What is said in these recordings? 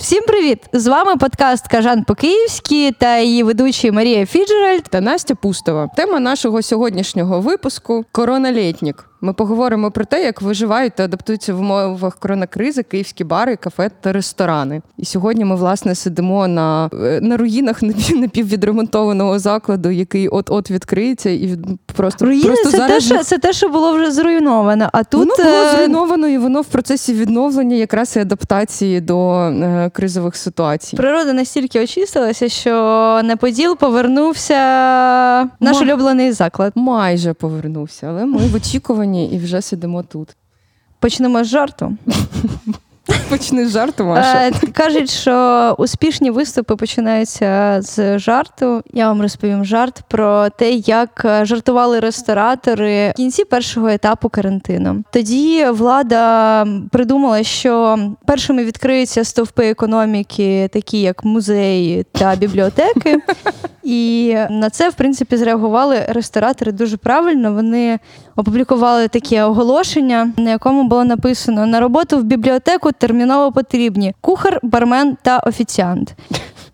Всім привіт! З вами подкаст Кажан по-київськи та її ведучі Марія Фіджеральд та Настя Пустова. Тема нашого сьогоднішнього випуску короналітнік. Ми поговоримо про те, як виживають та адаптуються в умовах коронакризи київські бари, кафе та ресторани. І сьогодні ми власне сидимо на е, на руїнах напіввідремонтованого закладу, який от-от відкриється, і просто Руїни просто це зараз те, що це те, що було вже зруйновано. А тут воно було е, зруйновано, і воно в процесі відновлення, якраз і адаптації до е, кризових ситуацій. Природа настільки очистилася, що на поділ повернувся наш Ма... улюблений заклад. Майже повернувся, але ми в очікуванні і вже сидимо тут. Почнемо з жарту. Почни з жарту, Маша. Е, кажуть, що успішні виступи починаються з жарту. Я вам розповім жарт про те, як жартували ресторатори в кінці першого етапу карантину. Тоді влада придумала, що першими відкриються стовпи економіки, такі як музеї та бібліотеки. І на це, в принципі, зреагували ресторатори дуже правильно. Вони опублікували таке оголошення, на якому було написано на роботу в бібліотеку терміново потрібні кухар, бармен та офіціант.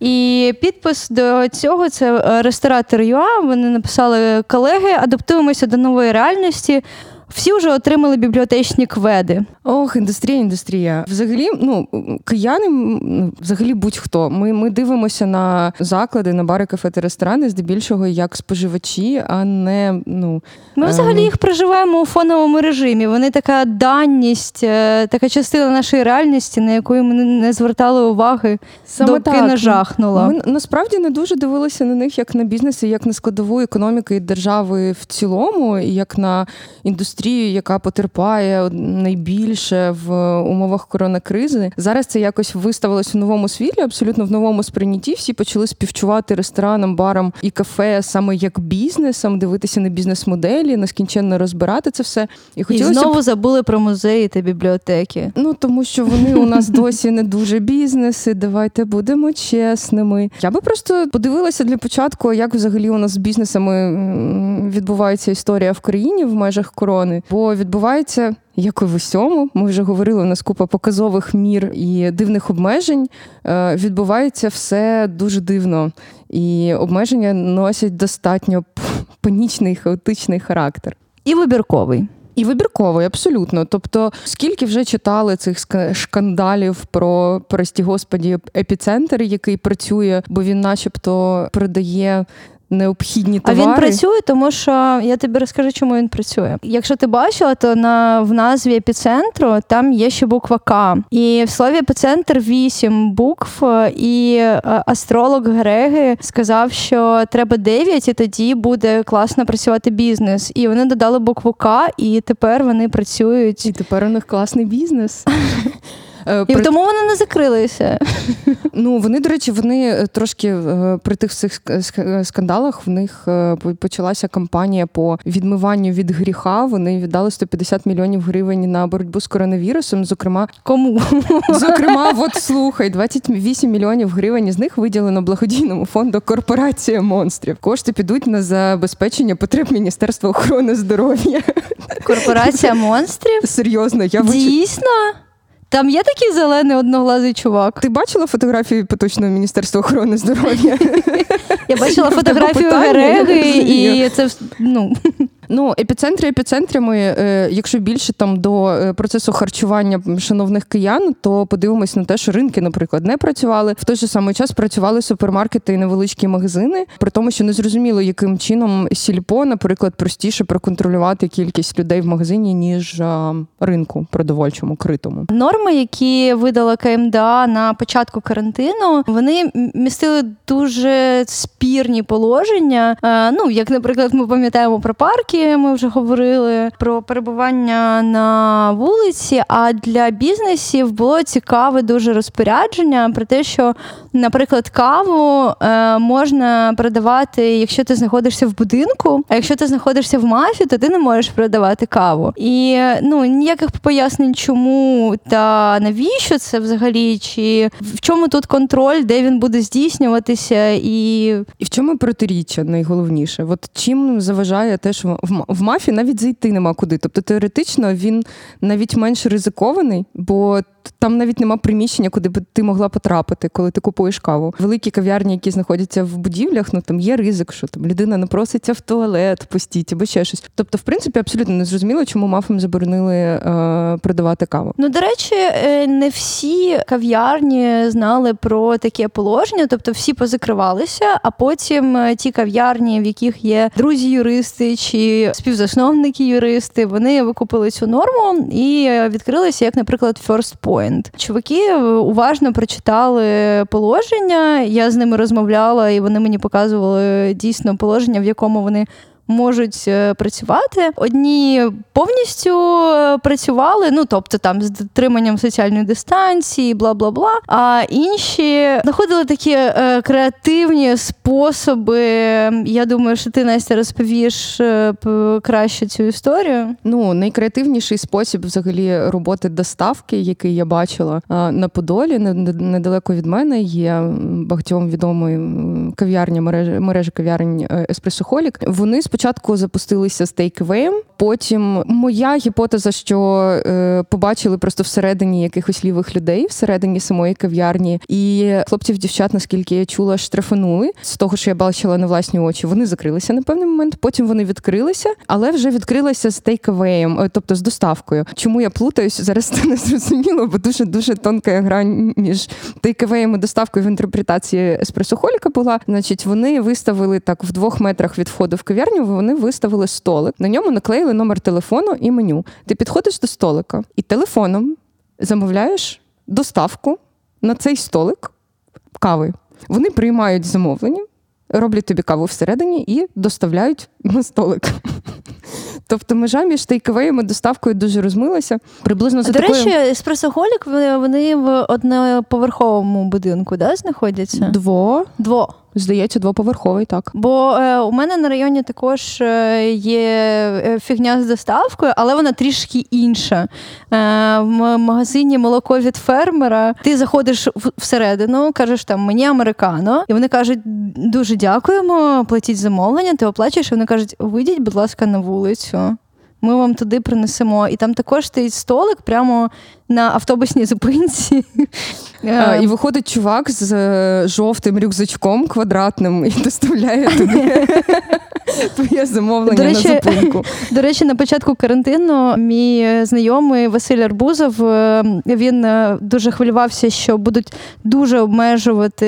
І підпис до цього це ресторатор ЮА. Вони написали колеги, адаптуємося до нової реальності. Всі вже отримали бібліотечні кведи. Ох, індустрія, індустрія. Взагалі, ну кияни, ну, взагалі будь-хто. Ми ми дивимося на заклади, на бари, кафе та ресторани, здебільшого як споживачі, а не ну ми взагалі ем... їх проживаємо у фоновому режимі. Вони така даність, е, така частина нашої реальності, на яку ми не звертали уваги, Саме доки так. не жахнула. Ми насправді не дуже дивилися на них як на бізнеси, як на складову економіки держави в цілому, і як на індустрію індустрію, яка потерпає найбільше в умовах коронакризи. Зараз це якось виставилось в новому світлі, абсолютно в новому сприйнятті. Всі почали співчувати ресторанам, барам і кафе саме як бізнесом, дивитися на бізнес-моделі, наскінченно розбирати це все. І хотілося і знову б... забули про музеї та бібліотеки. Ну тому що вони у нас досі не дуже бізнеси. Давайте будемо чесними. Я би просто подивилася для початку, як взагалі у нас з бізнесами відбувається історія в країні в межах корони кордони, бо відбувається. Як і в усьому, ми вже говорили, у нас купа показових мір і дивних обмежень. Е, відбувається все дуже дивно, і обмеження носять достатньо панічний хаотичний характер. І вибірковий. І вибірковий, абсолютно. Тобто, скільки вже читали цих скандалів про прості господі епіцентр, який працює, бо він, начебто, продає необхідні товари. А він працює, тому що я тобі розкажу, чому він працює. Якщо ти бачила, то на в назві епіцентру там є ще буква К. І в слові епіцентр вісім букв. І е, астролог Греги сказав, що треба дев'ять, і тоді буде класно працювати бізнес. І вони додали букву К, і тепер вони працюють. І тепер у них класний бізнес. Е, І при... тому вони не закрилися. Ну вони, до речі, вони е, трошки е, при тих всіх скандалах в них почалася кампанія по відмиванню від гріха. Вони віддали 150 мільйонів гривень на боротьбу з коронавірусом. Зокрема, кому зокрема, от слухай, 28 мільйонів гривень з них виділено благодійному фонду Корпорація монстрів. Кошти підуть на забезпечення потреб Міністерства охорони здоров'я. Корпорація монстрів? Серйозно, я дійсно. Там є такий зелений одноглазий чувак. Ти бачила фотографію поточного міністерства охорони здоров'я? Я бачила фотографію Гереги, і це ну. Ну, епіцентри епіцентрами, е, якщо більше там до е, процесу харчування шановних киян, то подивимось на те, що ринки, наприклад, не працювали. В той же самий час працювали супермаркети і невеличкі магазини, при тому, що не зрозуміло, яким чином сільпо, наприклад, простіше проконтролювати кількість людей в магазині, ніж ринку продовольчому критому. Норми, які видала КМДА на початку карантину, вони містили дуже спірні положення. Е, ну як, наприклад, ми пам'ятаємо про парки вулиці, ми вже говорили про перебування на вулиці. А для бізнесів було цікаве дуже розпорядження про те, що, наприклад, каву е, можна продавати, якщо ти знаходишся в будинку. А якщо ти знаходишся в мафі, то ти не можеш продавати каву. І ну ніяких пояснень, чому та навіщо це взагалі, чи в чому тут контроль, де він буде здійснюватися, і І в чому протиріччя найголовніше? От чим заважає те, що в мафі навіть зайти нема куди. Тобто теоретично він навіть менш ризикований, бо там навіть нема приміщення, куди б ти могла потрапити, коли ти купуєш каву. Великі кав'ярні, які знаходяться в будівлях, ну там є ризик, що там людина не проситься в туалет, пустіть або ще щось. Тобто, в принципі, абсолютно не зрозуміло, чому мафам заборонили е, продавати каву. Ну, до речі, е, не всі кав'ярні знали про таке положення, тобто всі позакривалися, а потім е, ті кав'ярні, в яких є друзі-юристи чи співзасновники-юристи, вони викупили цю норму і е, відкрилися, як, наприклад, First Point. Чуваки е, уважно прочитали положення. Я з ними розмовляла, і вони мені показували дійсно положення, в якому вони можуть е, працювати. Одні повністю е, працювали, ну тобто там з дотриманням соціальної дистанції, бла бла бла. А інші знаходили такі е, креативні способи. Я думаю, що ти Настя розповіш е, краще цю історію. Ну, найкреативніший спосіб взагалі роботи доставки, який я бачила а, на Подолі, не- не- недалеко від мене, є багатьом відомою кав'ярня, мережа, мережа кав'ярень е, Еспресохолік. Вони спочатку запустилися з тейкавеєм, потім моя гіпотеза, що е, побачили просто всередині якихось лівих людей, всередині самої кав'ярні, і хлопців, дівчат, наскільки я чула, штрафанули з того, що я бачила на власні очі. Вони закрилися на певний момент, потім вони відкрилися, але вже відкрилися з тейкавеєм, е, тобто з доставкою. Чому я плутаюсь? Зараз це не зрозуміло, бо дуже дуже тонка грань між тейкавеєм і доставкою в інтерпретації еспресохоліка була. Значить, вони виставили так в двох метрах від входу в кав'ярню. Вони виставили столик. На ньому наклеїли номер телефону і меню. Ти підходиш до столика і телефоном замовляєш доставку на цей столик кави. Вони приймають замовлення, роблять тобі каву всередині і доставляють на столик. Тобто межа між тейкавеєм і доставкою дуже розмилася. Приблизно за До такою... речі, еспресоголік вони, вони в одноповерховому будинку да, знаходяться? Дво, Дво. Здається, двоповерховий, так. Бо е, у мене на районі також е, є е, фігня з доставкою, але вона трішки інша. Е, в магазині молоко від фермера ти заходиш всередину, кажеш там мені американо, і вони кажуть дуже дякуємо, платіть замовлення, ти оплачуєш, і вони кажуть, вийдіть, будь ласка, на вулицю. Ми вам туди принесемо. І там також стоїть столик прямо на автобусній зупинці. Е, і виходить чувак з е, жовтим рюкзачком квадратним і доставляє тобі твоє замовлення До речі, на зупинку. До речі, на початку карантину мій знайомий Василь Арбузов е, він дуже хвилювався, що будуть дуже обмежувати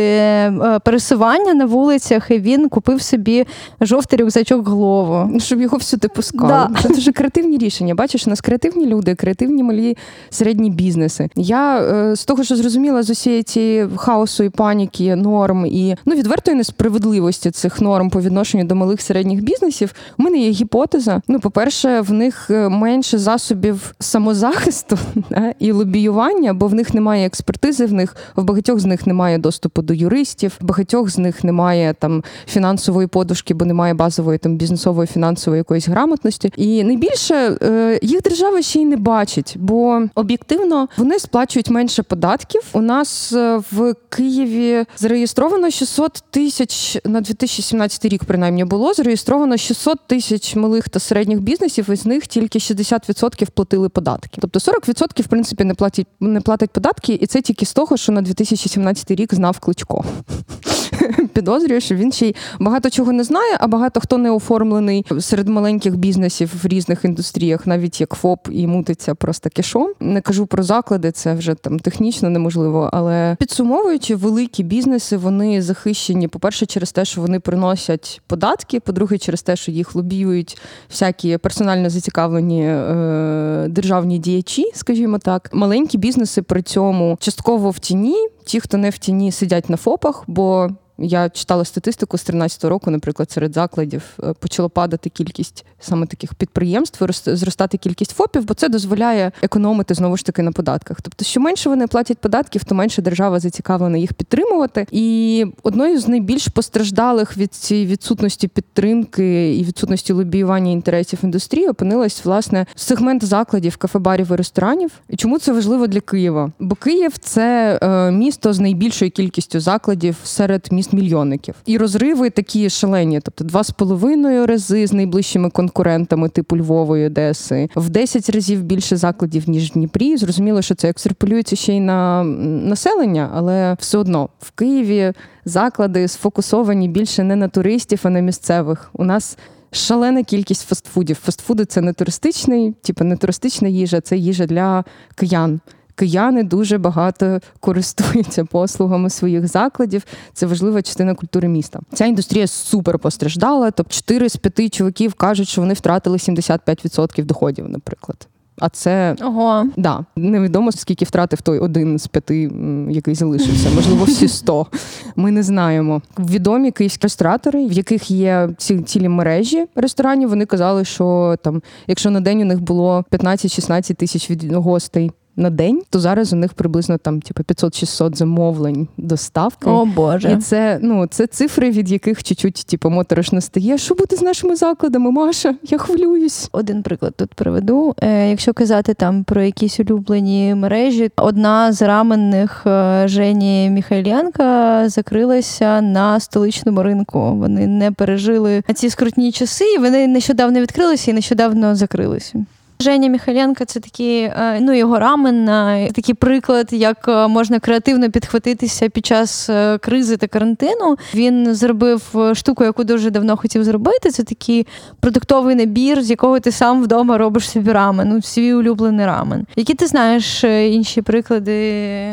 пересування на вулицях, і він купив собі жовтий рюкзачок голову. Ну, Щоб його всюди пускали. Да. Це дуже креативні рішення. Бачиш, у нас креативні люди, креативні малі середні бізнеси. Я з того, що зрозуміла з усієї цієї хаосу і паніки, норм і ну відвертої несправедливості цих норм по відношенню до малих середніх бізнесів. У мене є гіпотеза. Ну, по-перше, в них е, менше засобів самозахисту да, і лобіювання, бо в них немає експертизи. В них в багатьох з них немає доступу до юристів, в багатьох з них немає там фінансової подушки, бо немає базової там бізнесової фінансової якоїсь грамотності. І найбільше е, їх держава ще й не бачить, бо об'єктивно вони сплачують менше податків. Нас е, в Києві зареєстровано 600 тисяч на 2017 рік, принаймні було зареєстровано 600 тисяч малих та середніх бізнесів. Із них тільки 60% платили податки. Тобто 40% в принципі не платять не платять податки, і це тільки з того, що на 2017 рік знав Кличко. Підозрюю, що він ще й багато чого не знає, а багато хто не оформлений серед маленьких бізнесів в різних індустріях, навіть як ФОП і мутиться просто кешом. Не кажу про заклади, це вже там технічно неможливо. Але підсумовуючи, великі бізнеси вони захищені, по-перше, через те, що вони приносять податки. По-друге, через те, що їх лобіюють всякі персонально зацікавлені е, державні діячі, скажімо так. Маленькі бізнеси при цьому частково в тіні. Ті, хто не в тіні, сидять на ФОПах, бо я читала статистику з 13 року, наприклад, серед закладів е, почала падати кількість саме таких підприємств, рос- зростати кількість ФОПів, бо це дозволяє економити знову ж таки на податках. Тобто, що менше вони платять податків, то менше держава зацікавлена їх підтримувати. І одною з найбільш постраждалих від цієї відсутності підтримки і відсутності лобіювання інтересів індустрії опинилась власне сегмент закладів, кафе-барів і ресторанів. І чому це важливо для Києва? Бо Київ це е, місто з найбільшою кількістю закладів серед міст кількість мільйонників. І розриви такі шалені, тобто два з половиною рази з найближчими конкурентами, типу Львової Одеси, в 10 разів більше закладів ніж в Дніпрі. Зрозуміло, що це екстраполюється ще й на населення, але все одно в Києві заклади сфокусовані більше не на туристів, а на місцевих. У нас шалена кількість фастфудів. Фастфуди це не туристичний, типу не туристична їжа, це їжа для киян. Кияни дуже багато користуються послугами своїх закладів. Це важлива частина культури міста. Ця індустрія супер постраждала. Тобто 4 з 5 чоловіків кажуть, що вони втратили 75% доходів, наприклад. А це Ого. да невідомо скільки втратив той один з п'яти, який залишився. Можливо, всі сто. Ми не знаємо. Відомі київські ресторатори, в яких є ці цілі мережі ресторанів. Вони казали, що там, якщо на день у них було 15-16 тисяч від гостей на день, то зараз у них приблизно там типу 500-600 замовлень доставки. О Боже. І це ну це цифри, від яких чуть-чуть типу, моторошно стає. Що буде з нашими закладами? Маша? Я хвилююсь. Один приклад тут приведу. Е, Якщо казати там про якісь улюблені мережі, одна з раменних е, Жені Міхайленка закрилася на столичному ринку. Вони не пережили ці скрутні часи. і Вони нещодавно відкрилися і нещодавно закрилися. Женя Міхаленко це такий, ну його рамен, такий приклад, як е, можна креативно підхватитися під час е, кризи та карантину. Він зробив е, штуку, яку дуже давно хотів зробити. Це такий продуктовий набір, з якого ти сам вдома робиш собі рамен, ну свій улюблений рамен. Які ти знаєш інші приклади?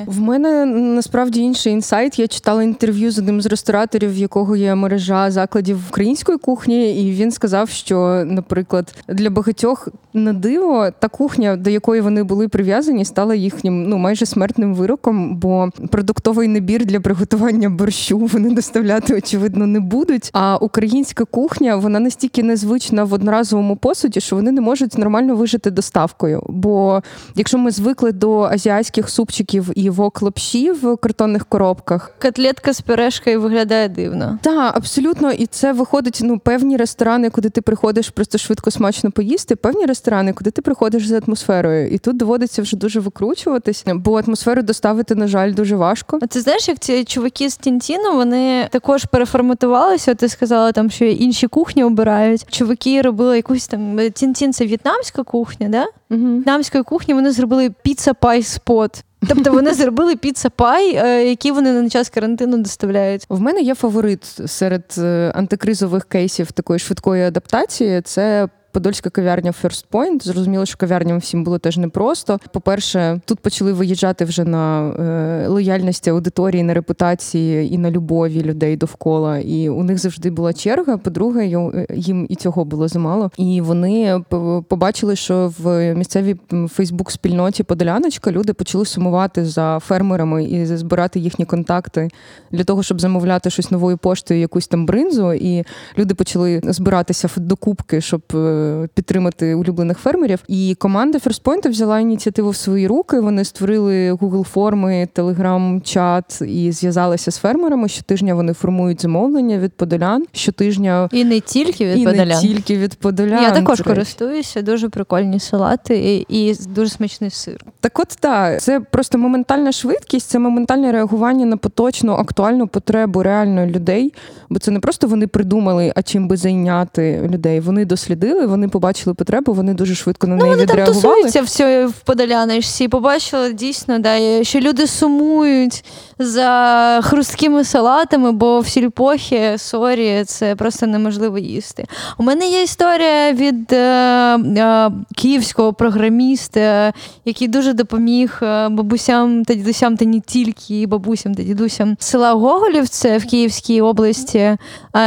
В мене насправді інший інсайт. Я читала інтерв'ю з одним з рестораторів, в якого є мережа закладів української кухні, і він сказав, що, наприклад, для багатьох на диво, та кухня, до якої вони були прив'язані, стала їхнім ну майже смертним вироком, бо продуктовий набір для приготування борщу вони доставляти очевидно не будуть. А українська кухня вона настільки незвична в одноразовому посуді, що вони не можуть нормально вижити доставкою. Бо якщо ми звикли до азіатських супчиків і вок-лапші в картонних коробках, котлетка з пюрешкою виглядає дивно. Так, абсолютно, і це виходить ну певні ресторани, куди ти приходиш просто швидко смачно поїсти. Певні ресторани, куди ти приходиш з атмосферою, і тут доводиться вже дуже викручуватись, бо атмосферу доставити, на жаль, дуже важко. А ти знаєш, як ці чуваки з Тінтіну вони також переформатувалися. Ти сказала там, що інші кухні обирають. Чуваки робили якусь там Тінтін це в'єтнамська кухня, да? Угу. В'єтнамської кухні вони зробили піца пай спот. Тобто вони зробили піца пай, е, які вони на час карантину доставляють. В мене є фаворит серед е, антикризових кейсів такої швидкої адаптації. Це подольська кав'ярня First Point. Зрозуміло, що кав'ярням всім було теж непросто. По-перше, тут почали виїжджати вже на е, лояльності аудиторії, на репутації і на любові людей довкола. І у них завжди була черга. По-друге, їм і цього було замало. І вони побачили, що в місцевій Фейсбук-спільноті Подоляночка люди почали сумувати за фермерами і збирати їхні контакти для того, щоб замовляти щось новою поштою, якусь там бринзу. І люди почали збиратися до кубки, щоб е, підтримати улюблених фермерів. І команда First Point взяла ініціативу в свої руки. Вони створили Google форми, телеграм-чат і зв'язалися з фермерами. Щотижня вони формують замовлення від подолян. Щотижня і не тільки від і подолян. не тільки від подолян. Я також користуюся. Дуже прикольні салати і, і дуже смачний сир. Так, от так, це просто моментальна швидкість, це моментальне реагування на поточну актуальну потребу реально людей. Бо це не просто вони придумали, а чим би зайняти людей. Вони дослідили вони побачили потребу, вони дуже швидко на ну, неї вони відреагували. там тусуються все в Подоляночці. Побачили дійсно, да, що люди сумують за хрусткими салатами, бо в сільпохі sorry, це просто неможливо їсти. У мене є історія від е, е, київського програміста, який дуже допоміг е, бабусям та дідусям, та не тільки бабусям та дідусям села Гоголівце в Київській області. Е,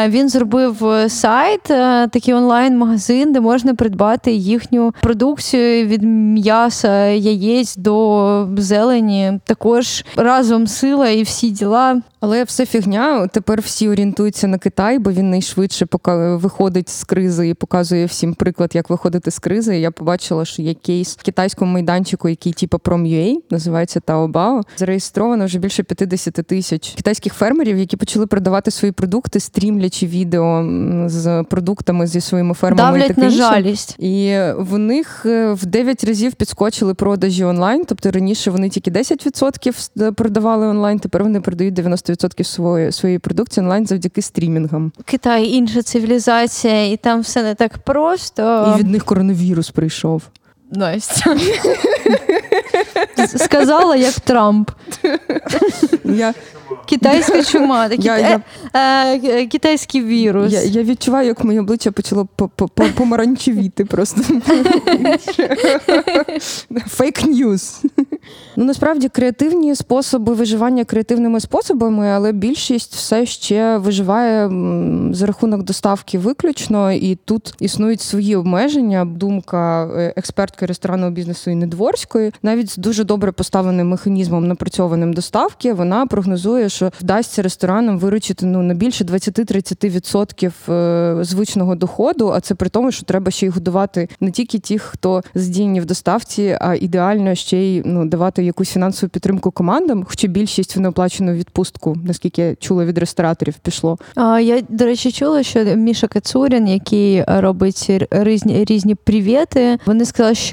він зробив сайт, е, такий онлайн-магазин, де можна придбати їхню продукцію від м'яса, яєць до зелені. Також разом сила і всі діла. Але все фігня. Тепер всі орієнтуються на Китай, бо він найшвидше пока виходить з кризи і показує всім приклад, як виходити з кризи. Я побачила, що є кейс в китайському майданчику, який типу Prom.ua, називається Taobao. Зареєстровано вже більше 50 тисяч китайських фермерів, які почали продавати свої продукти, стрімлячи відео з продуктами зі своїми фермами. Давлять таке на жалість. І в них е, в 9 разів підскочили продажі онлайн. Тобто раніше вони тільки 10% продавали онлайн, тепер вони продають 90% своєї, своєї продукції онлайн завдяки стрімінгам. Китай інша цивілізація, і там все не так просто. І від них коронавірус прийшов. Настя. Сказала, як Трамп. Я, Китайська чума, такий, Я- е, е, китайський вірус. я, я відчуваю, як моє обличчя почало по- по- по- помаранчевіти просто. Фейк ньюз. Ну насправді креативні способи виживання креативними способами, але більшість все ще виживає за рахунок доставки виключно, і тут існують свої обмеження. Думка е, експертки ресторанного бізнесу Інни Дворської, навіть з дуже добре поставленим механізмом напрацьованим доставки, вона прогнозує, що вдасться ресторанам виручити ну на більше 20-30% е, звичного доходу. А це при тому, що треба ще й годувати не тільки тих, хто задіяні в доставці, а ідеально ще й ну давати якусь фінансову підтримку командам. Хоча більшість в неоплачену відпустку, наскільки я чула від рестораторів, пішло. А, я, до речі, чула, що Міша Кацурін, який робить різні, різні привіти, вони сказали, що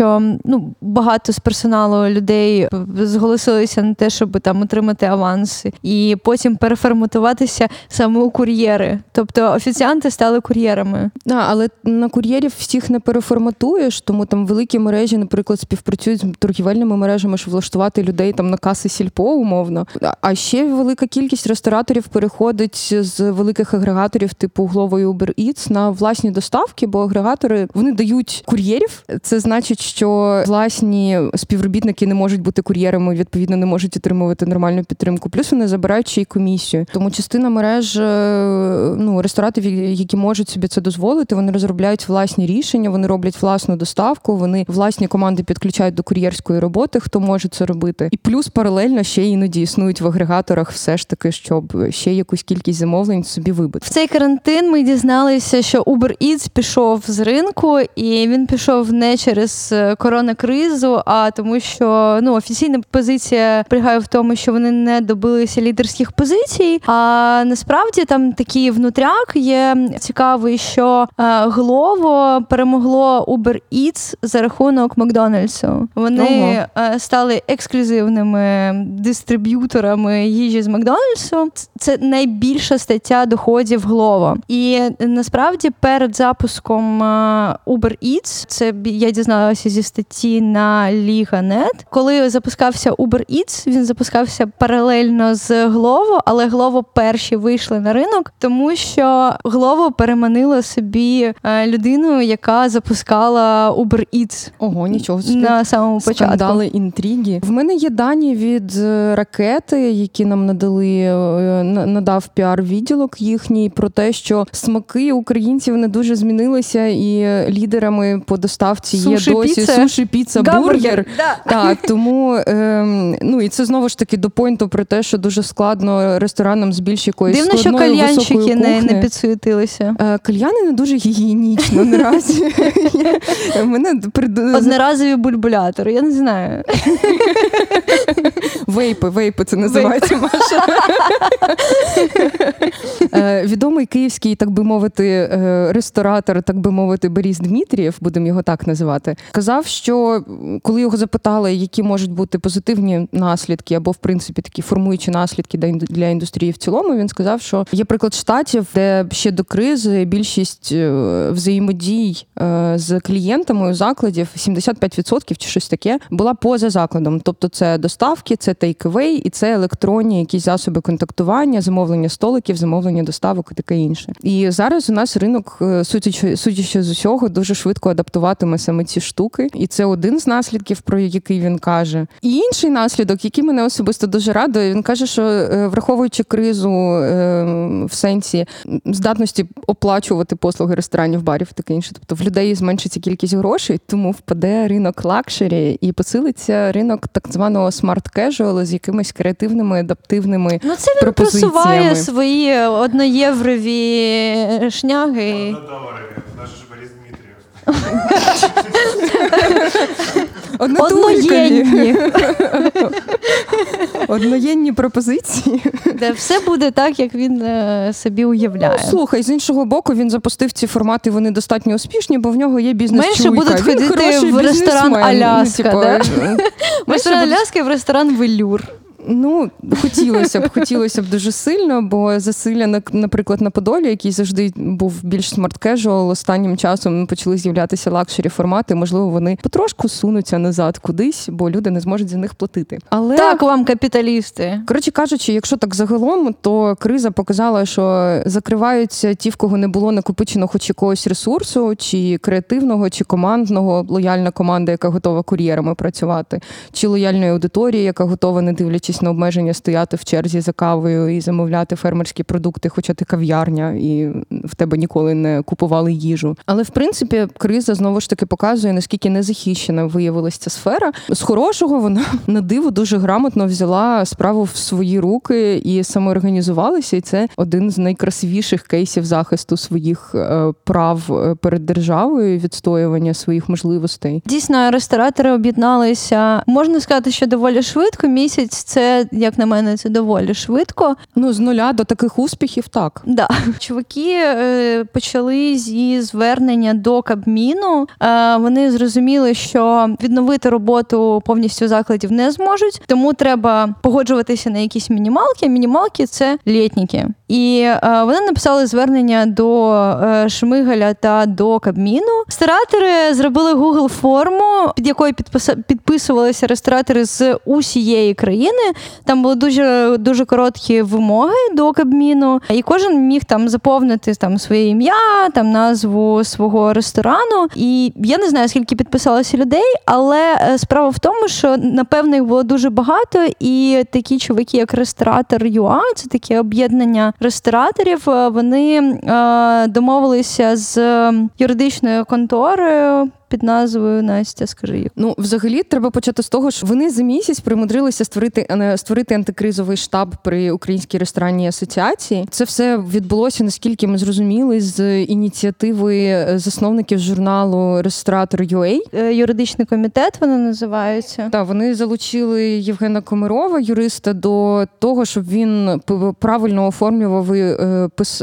ну, багато з персоналу людей зголосилися на те, щоб там отримати аванс, і потім переформатуватися саме у кур'єри. Тобто офіціанти стали кур'єрами. Да, але на кур'єрів всіх не переформатуєш, тому там великі мережі, наприклад, співпрацюють з торгівельними мережами, щоб влаштувати людей там на каси сільпо, умовно. А- А ще велика кількість рестораторів переходить з великих агрегаторів, типу Glovo і Uber Eats, на власні доставки, бо агрегатори вони дають кур'єрів. Це значить, що власні співробітники не можуть бути кур'єрами, відповідно, не можуть отримувати нормальну підтримку. Плюс вони забирають ще й комісію. Тому частина мереж е, ну, рестораторів, які можуть собі це дозволити, вони розробляють власні рішення, вони роблять власну доставку, вони власні команди підключають до кур'єрської роботи, хто може це робити. І плюс паралельно ще іноді існують в агрегаторах все ж таки, щоб ще якусь кількість замовлень собі вибити. В цей карантин ми дізналися, що Uber Eats пішов з ринку, і він пішов не через коронакризу, а тому, що ну офіційна позиція полягає в тому, що вони не добилися лідерських позицій. А насправді там такий внутряк є цікавий, що е, Glovo перемогло Uber Eats за рахунок Макдональдсу. Вони е, стали ексклюзивними дистриб'юторами їжі з Макдональдсу. Це найбільша стаття доходів Glovo. І насправді перед запуском е, Uber Eats, це я дізналася зі статті на Liga.net, коли запускався Uber Eats, він запускався паралельно з Glovo, але Glovo перші вийшли на ринок, тому що Glovo переманила собі е, людину, яка запускала Uber Eats Ого, нічого собі. на самому початку. Скандали, інтриги. В мене є дані від е, ракети, які нам надали, е, надав піар-відділок їхній про те, що смаки українців не дуже змінилися, і лідерами по доставці Суші, є досі піца, суші, піца, бургер. Да. Так, тому ем, ну і це знову ж таки до пойнту про те, що дуже складно ресторанам з більш якоюсь Дивно, що складною кальянщики не, не підсуетилися. Е, Кальяни не дуже гігієнічно наразі. Мене прид- Одноразові бульбулятори, я не знаю. Вейпи, вейпи це називається Маша. Е, Відомий київський, так би мовити, е, ресторатор, так би мовити, Борис Дмитрієв, будемо його так називати, казав, що коли його запитали, які можуть бути позитивні наслідки або, в принципі, такі формуючі наслідки для індустрії в цілому, він сказав, що є приклад штатів, де ще до кризи більшість е, взаємодій е, з клієнтами у закладів 75% чи щось таке була поза закладом. Тобто, це доставки, це take-away і це електронні якісь засоби контактування, замовлення столиків, замовлення доставок і таке інше. І зараз у нас ринок, е, судячи, судячи з усього, дуже швидко адаптуватиме саме ці штуки. І це один з наслідків, про який він каже. І інший наслідок, який мене особисто дуже радує, він каже, що е, враховуючи кризу е, в сенсі здатності оплачувати послуги ресторанів, барів, таке інше. Тобто в людей зменшиться кількість грошей, тому впаде ринок luxury і посилиться ринок так званого smart casual у з якимись креативними, адаптивними. Ну це він Пропозиціями. просуває свої одноєврові шняги. Однодоларові. Наш же Борис Дмитрієв. Одноєнні. Одноєнні пропозиції. Де все буде так, як він е, собі уявляє. Ну, слухай, з іншого боку, він запустив ці формати, вони достатньо успішні, бо в нього є бізнес Менше будуть ходити в ресторан «Аляска», да? В ресторан Аляски в ресторан Велюр. Ну, хотілося б, хотілося б дуже сильно, бо засилля, наприклад, на Подолі, який завжди був більш smart casual, останнім часом почали з'являтися luxury формати. Можливо, вони потрошку сунуться назад кудись, бо люди не зможуть за них платити. Але так вам капіталісти. Коротше кажучи, якщо так загалом, то криза показала, що закриваються ті, в кого не було накопичено хоч якогось ресурсу, чи креативного, чи командного, лояльна команда, яка готова кур'єрами працювати, чи лояльної аудиторії, яка готова, не дивлячись на обмеження, стояти в черзі за кавою і замовляти фермерські продукти, хоча ти кав'ярня, і в тебе ніколи не купували їжу. Але в принципі криза знову ж таки показує, наскільки незахищена виявилася ця сфера. З хорошого вона на диво дуже грамотно взяла справу в свої руки і самоорганізувалася. І це один з найкрасивіших кейсів захисту своїх е, прав е, перед державою, відстоювання своїх можливостей. Дійсно, ресторатори об'єдналися. Можна сказати, що доволі швидко. Місяць це як на мене, це доволі швидко. Ну, з нуля до таких успіхів, так. Да. Чуваки е, почали зі звернення до Кабміну. Е, вони зрозуміли, що відновити роботу повністю закладів не зможуть, тому треба погоджуватися на якісь мінімалки. Мінімалки це літніки. І е, вони написали звернення до е, Шмигаля та до Кабміну. Ресторатори зробили Google форму, під якою підпис... підписувалися ресторатори з усієї країни. Там були дуже дуже короткі вимоги до Кабміну, і кожен міг там заповнити там своє ім'я, там назву свого ресторану. І я не знаю, скільки підписалося людей, але е, справа в тому, що напевно їх було дуже багато, і такі чуваки, як ресторатор ЮА, це таке об'єднання рестораторів. Е, вони е, домовилися з юридичною конторою під назвою Настя, скажи. Ну, взагалі, треба почати з того, що вони за місяць примудрилися створити е, створити антикризовий штаб при Українській ресторанній асоціації. Це все відбулося, наскільки ми зрозуміли, з ініціативи е, засновників журналу Ресторатор UA. Е, юридичний комітет вони називаються. Так, вони залучили Євгена Комарова, юриста, до того, щоб він правильно оформлював і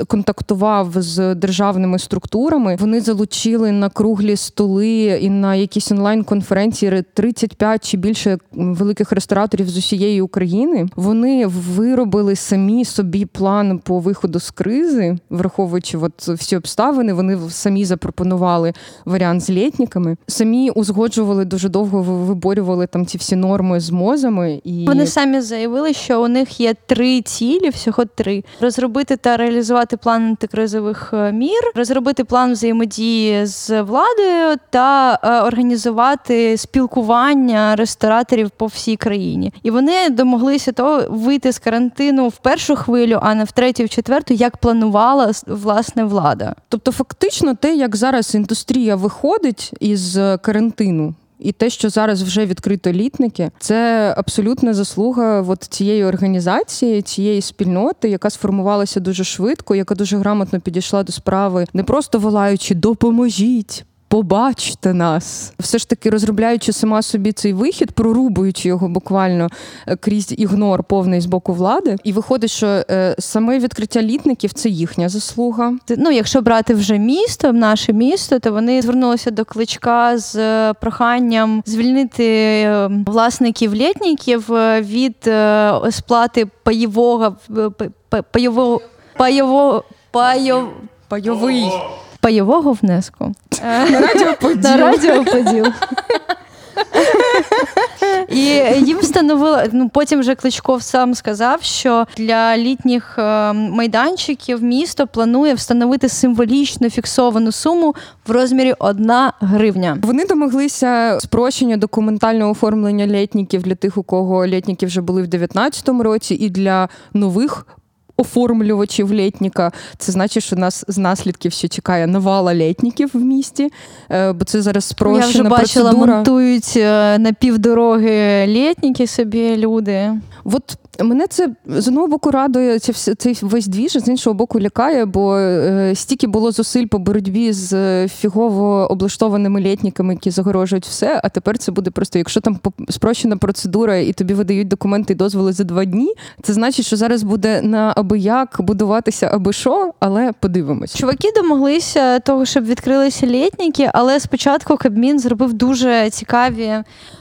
контактував з державними структурами. Вони залучили на круглі столи і на якісь онлайн-конференції 35 чи більше великих рестораторів з усієї України. Вони виробили самі собі план по виходу з кризи, враховуючи от всі обставини. Вони самі запропонували варіант з літниками, самі узгоджували дуже довго виборювали там ці всі норми з мозами. І вони самі заявили, що у них є три цілі, всього три: розробити та реалізувати план антикризових е, мір, розробити план взаємодії з владою та та е, організувати спілкування рестораторів по всій країні. І вони домоглися того вийти з карантину в першу хвилю, а не в третю, в четверту, як планувала власне влада. Тобто, фактично, те, як зараз індустрія виходить із карантину. І те, що зараз вже відкрито літники, це абсолютна заслуга от цієї організації, цієї спільноти, яка сформувалася дуже швидко, яка дуже грамотно підійшла до справи, не просто волаючи допоможіть побачте нас, все ж таки розробляючи сама собі цей вихід, прорубуючи його буквально е, крізь ігнор повний з боку влади. І виходить, що е, саме відкриття літників це їхня заслуга. Ну, якщо брати вже місто, наше місто, то вони звернулися до кличка з е, проханням звільнити власників літників від сплати пайового пайового пайового пайов, пайовий пайового внеску. На радіоподіл. На радіоподіл. І їм встановили, ну потім вже Кличков сам сказав, що для літніх е, майданчиків місто планує встановити символічну фіксовану суму в розмірі 1 гривня. Вони домоглися спрощення документального оформлення літників для тих, у кого літники вже були в 2019 році, і для нових оформлювачів літніка. Це значить, що нас з наслідків ще чекає навала літників в місті, е, бо це зараз спрощена Я вже бачила, процедура. монтують е, на півдороги літніки собі люди. От Мене це з одного боку радує це все цей весь двіж, з іншого боку лякає, бо е, стільки було зусиль по боротьбі з е, фігово облаштованими літниками, які загорожують все. А тепер це буде просто, якщо там спрощена процедура і тобі видають документи і дозволи за два дні. Це значить, що зараз буде на аби як будуватися аби що, але подивимось. Чуваки домоглися того, щоб відкрилися літніки, але спочатку Кабмін зробив дуже цікаві.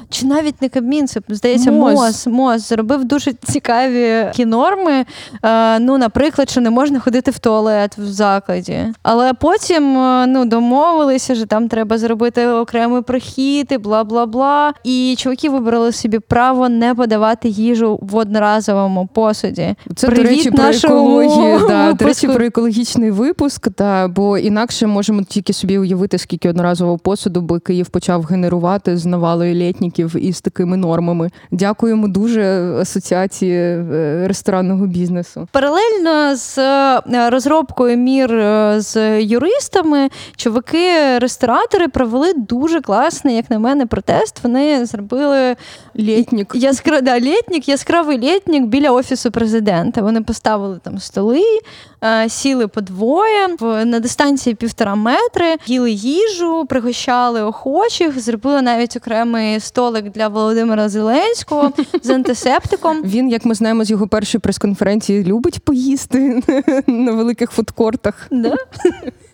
Чи навіть не Кабмін, це здається, МОЗ. МОЗ. МОЗ зробив дуже цікаві такі норми. Е, ну, наприклад, що не можна ходити в туалет в закладі. Але потім е, ну, домовилися, що там треба зробити окремий прохід і бла бла бла. І чуваки вибрали собі право не подавати їжу в одноразовому посуді. Це Привіт до речі про екологію. Да, до речі, про екологічний випуск. Та бо інакше можемо тільки собі уявити, скільки одноразового посуду би Київ почав генерувати з навалою літників і з такими нормами. Дякуємо дуже асоціації е, ресторанного бізнесу. Паралельно з е, розробкою мір е, з юристами, чуваки-ресторатори провели дуже класний, як на мене, протест. Вони зробили Літнік. яскра... да, літнік, яскравий літнік біля офісу президента. Вони поставили там столи, сіли по двоє на дистанції півтора метри, їли їжу, пригощали охочих, зробили навіть окремий столик для Володимира Зеленського з антисептиком. Він, як ми знаємо з його першої прес-конференції, любить поїсти на великих фудкортах. Да?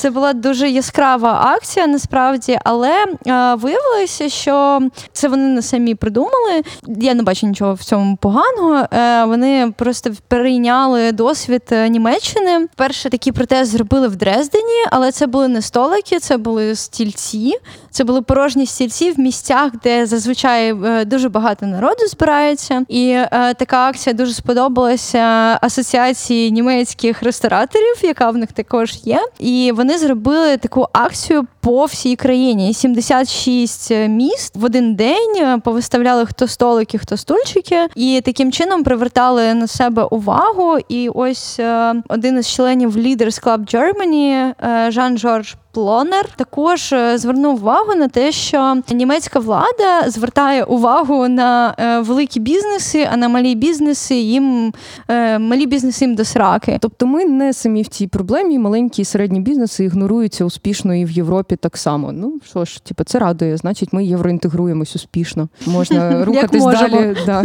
Це була дуже яскрава акція насправді, але е, виявилося, що це вони не самі придумали. Я не бачу нічого в цьому поганого. Е, вони просто перейняли досвід е, Німеччини. Перше такий протест зробили в Дрездені, але це були не столики, це були стільці. Це були порожні стільці в місцях, де зазвичай дуже багато народу збирається. І е, така акція дуже сподобалася асоціації німецьких рестораторів, яка в них також є. І вони зробили таку акцію по всій країні. 76 міст в один день е, повиставляли хто столики, хто стульчики, і таким чином привертали на себе увагу. І ось е, один із членів Leaders Club Germany, е, Жан Жорж Плонер також е, звернув увагу на те, що німецька влада звертає увагу на е, великі бізнеси, а на малі бізнеси їм е, малі бізнеси їм до сраки. Тобто ми не самі в цій проблемі. Маленькі і середні бізнеси ігноруються успішно і в Європі так само. Ну що ж, типу, це радує. Значить, ми євроінтегруємось успішно. Можна рухатись далі. Да.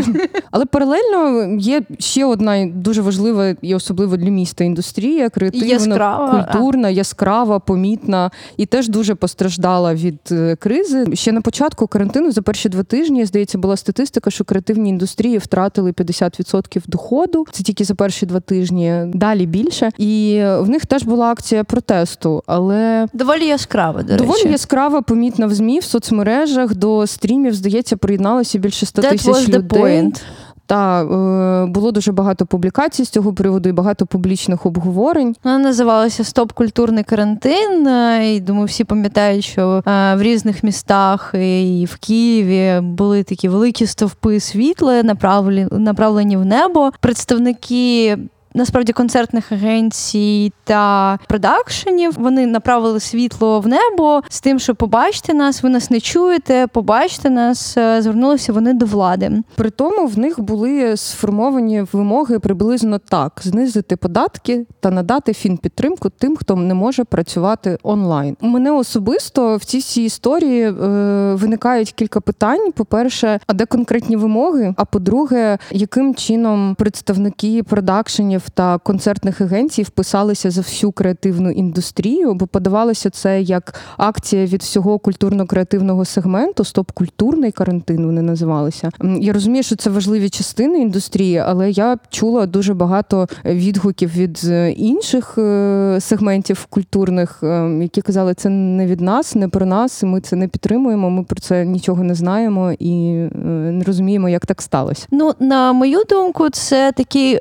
Але паралельно є ще одна дуже важлива і особливо для міста індустрія, креативна, Яскрава, культурна, яскрава, помітна і теж дуже постраждала від е, кризи. Ще на початку карантину за перші два тижні, здається, була статистика, що креативні індустрії втратили 50% доходу. Це тільки за перші два тижні. Далі більше. І в них теж була акція протесту, але Доволі яскраво, до доволі речі. яскрава, помітна в змі в соцмережах. До стрімів здається, приєдналося більше 100 That тисяч was the людей. point. Та е, було дуже багато публікацій з цього приводу і багато публічних обговорень. Вона називалася Стоп культурний карантин. е, І думаю, всі пам'ятають, що е, в різних містах і в Києві були такі великі стовпи світла, направлені, направлені в небо. Представники. Насправді концертних агенцій та продакшенів вони направили світло в небо з тим, що побачте нас, ви нас не чуєте, побачте нас. Е, Звернулися вони до влади. При тому в них були сформовані вимоги приблизно так: знизити податки та надати фінпідтримку тим, хто не може працювати онлайн. У мене особисто в цій всій історії е, виникають кілька питань. По-перше, а де конкретні вимоги? А по-друге, яким чином представники продакшенів та концертних агенцій вписалися за всю креативну індустрію? Бо подавалося це як акція від всього культурно-креативного сегменту, стоп-культурний карантин вони називалися. Я розумію, що це важливі частини індустрії, але я чула дуже багато відгуків від е, інших е, сегментів культурних, е, які казали, це не від нас, не про нас. Ми це не підтримуємо. Ми про це нічого не знаємо і не розуміємо, як так сталося. Ну, на мою думку, це такий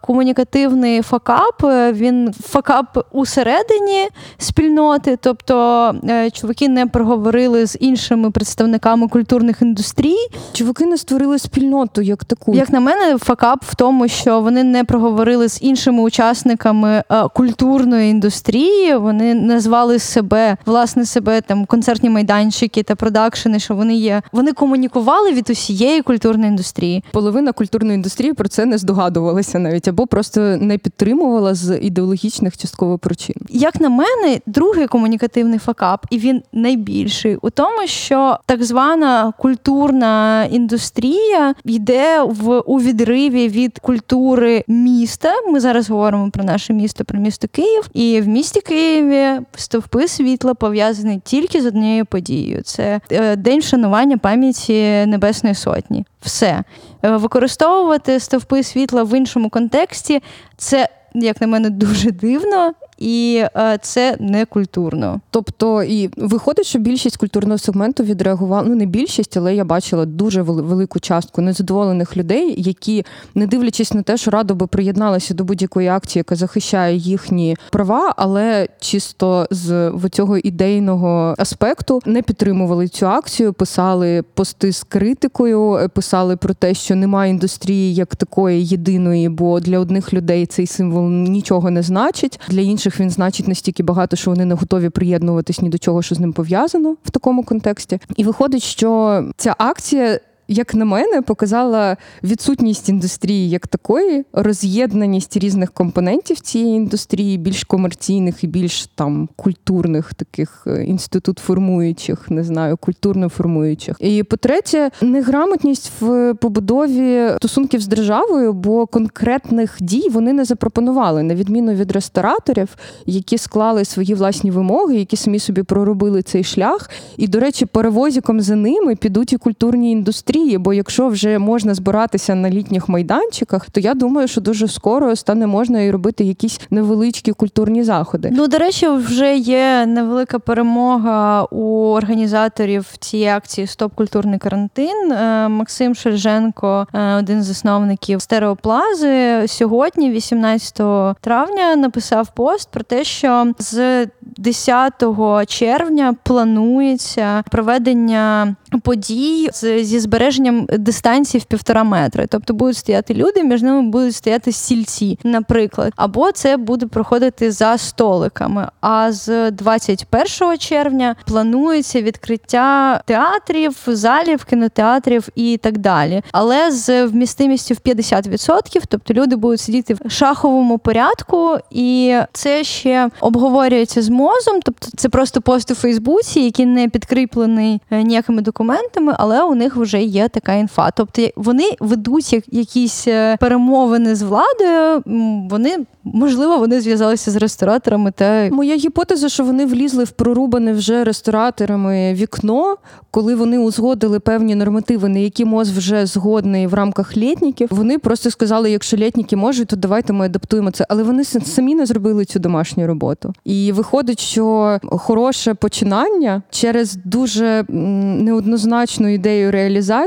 комунікаційний комунікативний факап. Е, він факап усередині спільноти, тобто е, чуваки не проговорили з іншими представниками культурних індустрій. Чуваки не створили спільноту як таку. Як на мене, факап в тому, що вони не проговорили з іншими учасниками е, культурної індустрії. Вони назвали себе власне себе там концертні майданчики та продакшени, що вони є. Вони комунікували від усієї культурної індустрії. Половина культурної індустрії про це не здогадувалася навіть або просто не підтримувала з ідеологічних частково причин. Як на мене, другий комунікативний факап, і він найбільший у тому, що так звана культурна індустрія йде в у відриві від культури міста. Ми зараз говоримо про наше місто, про місто Київ, і в місті Києві стовпи світла пов'язані тільки з однією подією: це е, день вшанування пам'яті Небесної Сотні. Все е, використовувати стовпи світла в іншому контексті це. Як на мене, дуже дивно, і е, це не культурно. Тобто, і виходить, що більшість культурного сегменту відреагувала, ну не більшість, але я бачила дуже велику частку незадоволених людей, які, не дивлячись на те, що радо би приєдналися до будь-якої акції, яка захищає їхні права, але чисто з цього ідейного аспекту не підтримували цю акцію, писали пости з критикою, писали про те, що немає індустрії як такої єдиної, бо для одних людей цей символ нічого не значить, для інших інших він значить настільки багато, що вони не готові приєднуватись ні до чого, що з ним пов'язано в такому контексті. І виходить, що ця акція як на мене, показала відсутність індустрії як такої, роз'єднаність різних компонентів цієї індустрії, більш комерційних і більш там культурних, таких е, інститут формуючих, не знаю, культурно формуючих. І по-третє, неграмотність в побудові стосунків з державою, бо конкретних дій вони не запропонували, на відміну від рестораторів, які склали свої власні вимоги, які самі собі проробили цей шлях. І, до речі, перевозіком за ними підуть і культурні індустрії. Росії, бо якщо вже можна збиратися на літніх майданчиках, то я думаю, що дуже скоро стане можна і робити якісь невеличкі культурні заходи. Ну до речі, вже є невелика перемога у організаторів цієї акції Стоп культурний карантин. Е, Максим Шельженко, е, один з засновників стереоплази, сьогодні, 18 травня, написав пост про те, що з 10 червня планується проведення подій зі збереженням дистанції в півтора метри. Тобто будуть стояти люди, між ними будуть стояти стільці, наприклад, або це буде проходити за столиками. А з 21 червня планується відкриття театрів, залів, кінотеатрів і так далі. Але з вмістимістю в 50%, тобто люди будуть сидіти в шаховому порядку, і це ще обговорюється з мозом. Тобто це просто пост у Фейсбуці, який не підкріплений е, ніякими документами, але у них вже є така інфа. Тобто вони ведуть якісь е, перемовини з владою. Вони можливо вони зв'язалися з рестораторами. Та моя гіпотеза, що вони влізли в прорубане вже рестораторами вікно, коли вони узгодили певні нормативи, на які МОЗ вже згодний в рамках літніків. Вони просто сказали, якщо літніки можуть, то давайте ми адаптуємо це. Але вони самі не зробили цю домашню роботу. І виходить, що хороше починання через дуже неоднозначну ідею реалізації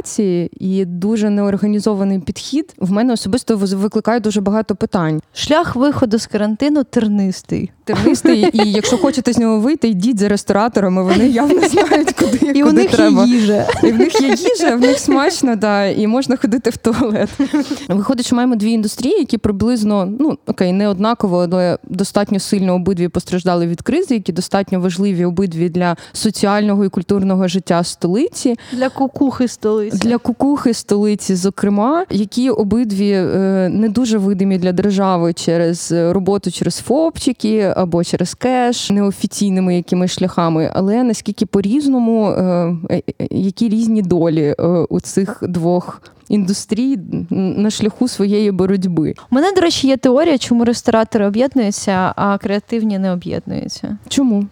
і дуже неорганізований підхід в мене особисто викликає дуже багато питань. Шлях виходу з карантину тернистий. Тернистий, і якщо хочете з нього вийти, йдіть за рестораторами. Вони явно знають, куди і куди у них треба. Є їжа. І в них є їжа, в них смачно, да, і можна ходити в туалет. Виходить, що маємо дві індустрії, які приблизно ну окей, не однаково, але достатньо сильно обидві постраждали від кризи, які достатньо важливі обидві для соціального і культурного життя столиці. Для кукухи столиці. Для кукухи столиці, зокрема, які обидві е, не дуже видимі для держави через роботу через ФОПчики або через кеш, неофіційними якимись шляхами, але наскільки по-різному, е, е, які різні долі у цих двох. Індустрій на шляху своєї боротьби. У мене, до речі, є теорія, чому ресторатори об'єднуються, а креативні не об'єднуються. Чому?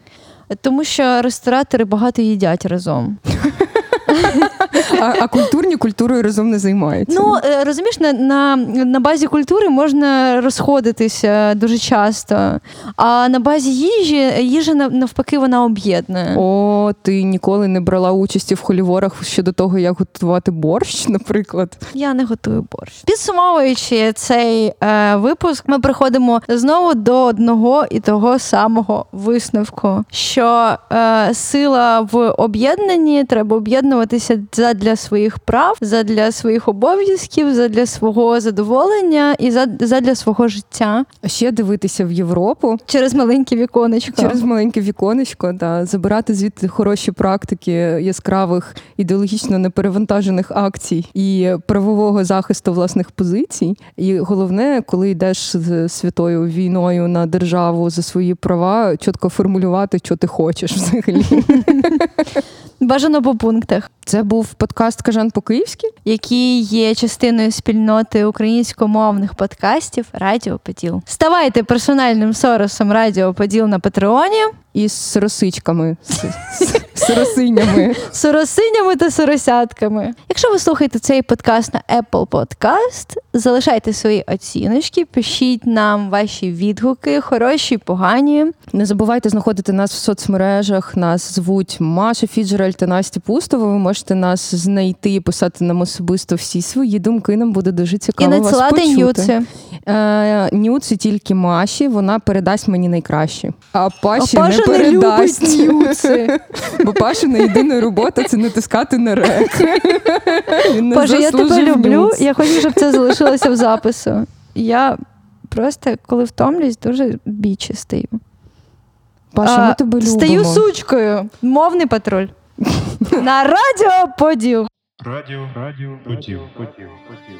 Тому що ресторатори багато їдять разом. А, а культурні культурою разом не займаються. Ну е, розумієш, на, на, на базі культури можна розходитися дуже часто. А на базі їжі їжа навпаки вона об'єднує. О, ти ніколи не брала участі в холіворах щодо того, як готувати борщ, наприклад. Я не готую борщ. Підсумовуючи цей е, випуск, ми приходимо знову до одного і того самого висновку, що е, сила в об'єднанні треба об'єднуватися задля своїх прав, задля своїх обов'язків, задля свого задоволення і задля свого життя А ще дивитися в Європу через маленьке віконечко. через маленьке віконечко, та забирати звідти хороші практики яскравих ідеологічно неперевантажених акцій і правового захисту власних позицій. І головне, коли йдеш з святою війною на державу за свої права, чітко формулювати, що ти хочеш взагалі. Бажано по пунктах. Це був подкаст Кажан по-київськи. який є частиною спільноти українськомовних подкастів Радіо Поділ. Ставайте персональним соросом Радіо Поділ на Патреоні, росичками, з, з, з росинями. соросинями та соросятками. Якщо ви слухаєте цей подкаст на Apple Podcast, залишайте свої оціночки, пишіть нам ваші відгуки, хороші, погані. Не забувайте знаходити нас в соцмережах. Нас звуть Маша Фіджераль та Настя Пустова. Ви можете нас знайти, і писати нам особисто всі свої думки. Нам буде дуже І цікаво вас надсилати почути. нюци. Е, нюци тільки Маші, вона передасть мені найкраще. А Паші А Паша не не передасть. любить нюци. Бо Пашина єдина робота це натискати на рек. Не Боже, я тебе люблю. нюц. Я хочу, щоб це залишилося в запису. Я просто, коли втомлюсь, дуже бічі стаю. Паша, А, ми тебе любимо. Стаю сучкою. Мовний патруль. На радіо поділ. Радіо, радіо, поділ, поділ, поділ.